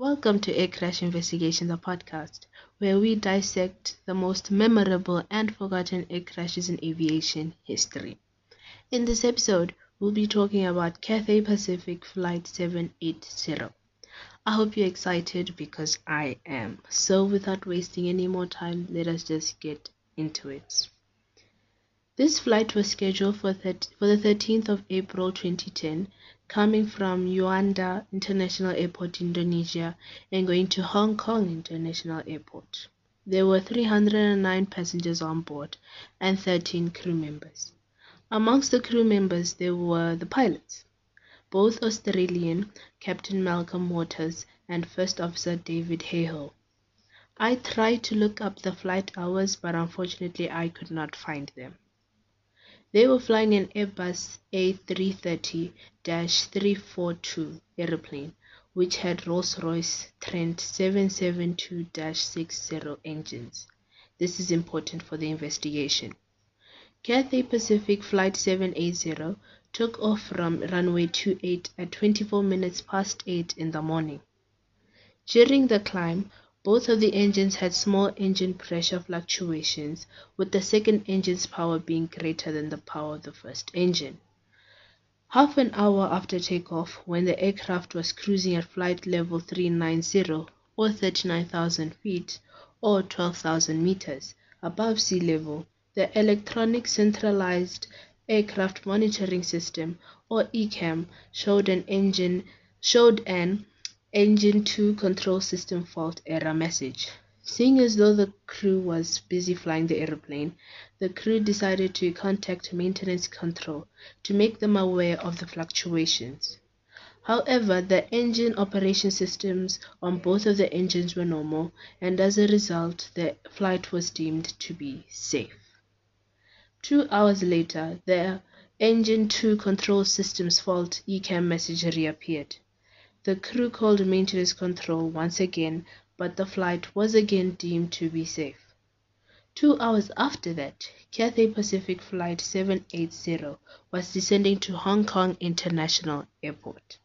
Welcome to Air Crash Investigation, the podcast, where we dissect the most memorable and forgotten air crashes in aviation history. In this episode, we'll be talking about Cathay Pacific Flight 780. I hope you're excited because I am. So, without wasting any more time, let us just get into it. This flight was scheduled for, for the 13th of April 2010 coming from Juanda International Airport, Indonesia, and going to Hong Kong International Airport. There were 309 passengers on board and 13 crew members. Amongst the crew members, there were the pilots, both Australian, Captain Malcolm Waters and First Officer David Hayhoe. I tried to look up the flight hours, but unfortunately I could not find them. They were flying an Airbus A330-342 airplane, which had Rolls-Royce Trent 772-60 engines. This is important for the investigation. Cathay Pacific Flight 780 took off from runway 28 at 24 minutes past 8 in the morning. During the climb, both of the engines had small engine pressure fluctuations, with the second engine's power being greater than the power of the first engine. Half an hour after takeoff, when the aircraft was cruising at flight level 390 or 39,000 feet or 12,000 meters above sea level, the Electronic Centralized Aircraft Monitoring System or ECAM showed an engine showed an engine 2 control system fault error message. Seeing as though the crew was busy flying the airplane, the crew decided to contact maintenance control to make them aware of the fluctuations. However, the engine operation systems on both of the engines were normal, and as a result, the flight was deemed to be safe. Two hours later, the engine 2 control systems fault ECAM message reappeared. The crew called maintenance control once again, but the flight was again deemed to be safe. Two hours after that, Cathay Pacific Flight 780 was descending to Hong Kong International Airport.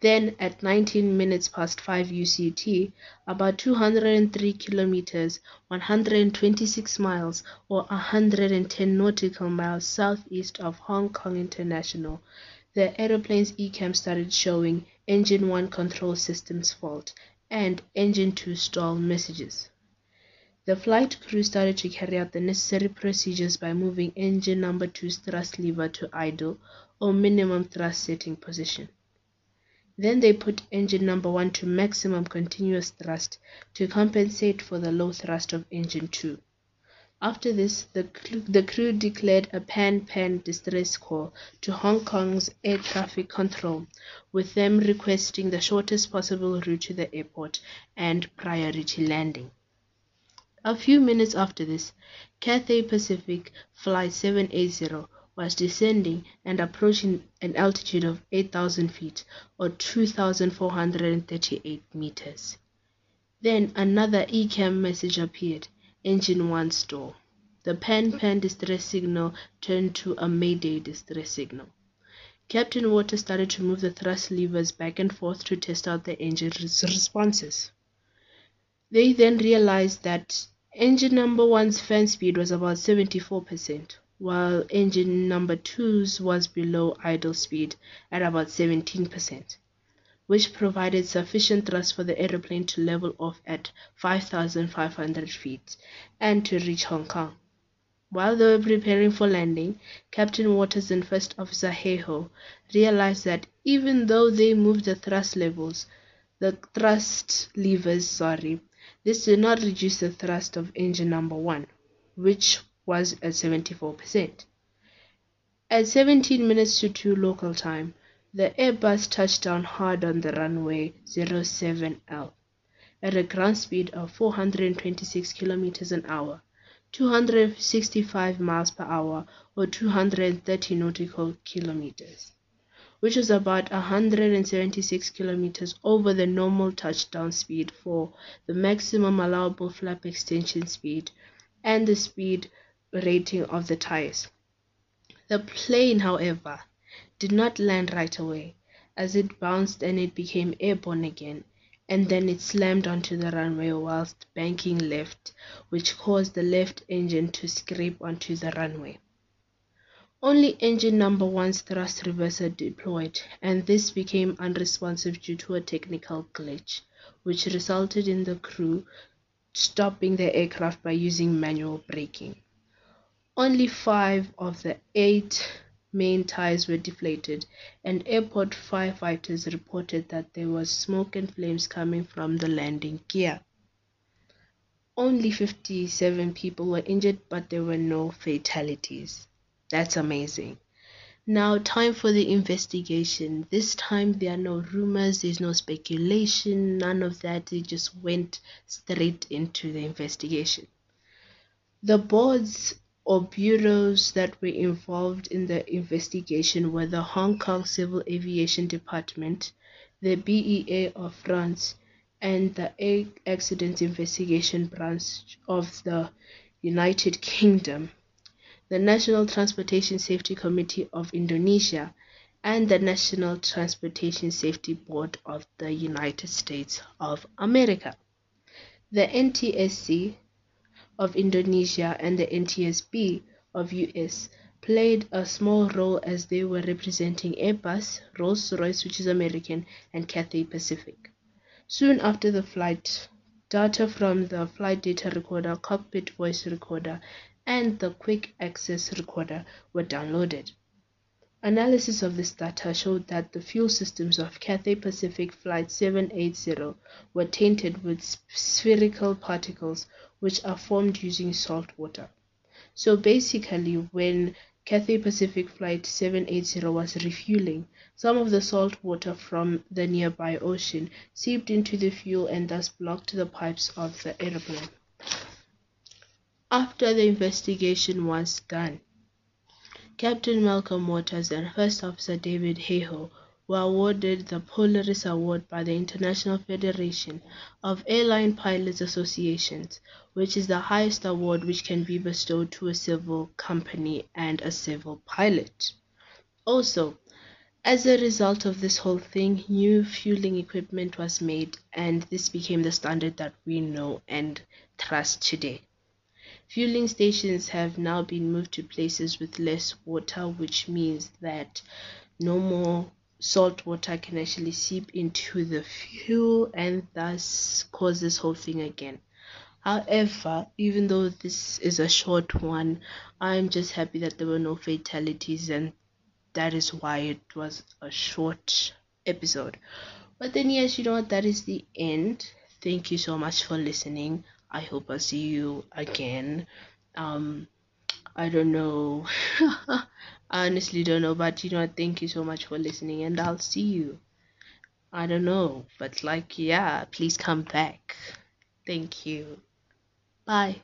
Then, at 19 minutes past 5 UCT, about 203 kilometers, 126 miles, or 110 nautical miles southeast of Hong Kong International, the aeroplane's ECAM started showing engine 1 control systems fault, and engine 2 stall messages. The flight crew started to carry out the necessary procedures by moving engine number 2's thrust lever to idle or minimum thrust setting position. Then they put engine number 1 to maximum continuous thrust to compensate for the low thrust of engine 2. After this, the, crew declared a pan-pan distress call to Hong Kong's air traffic control, with them requesting the shortest possible route to the airport and priority landing. A few minutes after this, Cathay Pacific Flight 780 was descending and approaching an altitude of 8,000 feet or 2,438 meters. Then another ECAM message appeared engine 1 stall. The pan-pan distress signal turned to a mayday distress signal. Captain Water started to move the thrust levers back and forth to test out the engine's responses. They then realized that engine number one's fan speed was about 74%, while engine number two's was below idle speed at about 17% which provided sufficient thrust for the aeroplane to level off at 5,500 feet and to reach Hong Kong. While they were preparing for landing, Captain Waters and First Officer Hayhoe realized that even though they moved the thrust levels, the thrust levers, sorry, this did not reduce the thrust of engine number one, which was at 74%. At 17 minutes to 2 local time, the Airbus touched down hard on the runway 07L at a ground speed of 426 kilometers an hour, 265 miles per hour or 230 nautical kilometers, which was about 176 kilometers over the normal touchdown speed for the maximum allowable flap extension speed and the speed rating of the tires. The plane, however, did not land right away, as it bounced and it became airborne again, and then it slammed onto the runway whilst banking left, which caused the left engine to scrape onto the runway. Only engine number one's thrust reverser deployed, and this became unresponsive due to a technical glitch, which resulted in the crew stopping the aircraft by using manual braking. Only five of the eight main tires were deflated, and airport firefighters reported that there was smoke and flames coming from the landing gear. Only 57 people were injured, but there were no fatalities. That's amazing. Now, time for the investigation. This time, there are no rumors, there's no speculation, none of that. They just went straight into the investigation. The boards or bureaus that were involved in the investigation were the Hong Kong Civil Aviation Department, the BEA of France, and the Air Accident Investigation Branch of the United Kingdom the National Transportation Safety Committee of Indonesia, and the National Transportation Safety Board of the United States of America. The NTSC of Indonesia and the NTSB of US played a small role as they were representing Airbus, Rolls-Royce which is American, and Cathay Pacific. Soon after the flight, data from the flight data recorder, cockpit voice recorder, and the quick access recorder were downloaded. Analysis of this data showed that the fuel systems of Cathay Pacific Flight 780 were tainted with spherical particles which are formed using salt water. So basically, when Cathay Pacific Flight 780 was refueling, some of the salt water from the nearby ocean seeped into the fuel and thus blocked the pipes of the airplane. After the investigation was done, Captain Malcolm Waters and First Officer David Hayhoe were awarded the Polaris Award by the International Federation of Airline Pilots Associations, which is the highest award which can be bestowed to a civil company and a civil pilot. Also, as a result of this whole thing, new fueling equipment was made, and this became the standard that we know and trust today. Fueling stations have now been moved to places with less water, which means that no more salt water can actually seep into the fuel and thus cause this whole thing again. However, even though this is a short one, I'm just happy that there were no fatalities, and that is why it was a short episode. But then, yes, you know what? That is the end. Thank you so much for listening. I hope I see you again. Um, I don't know. I honestly don't know, but you know, thank you so much for listening, and I'll see you. I don't know, but like, yeah, please come back. Thank you. Bye.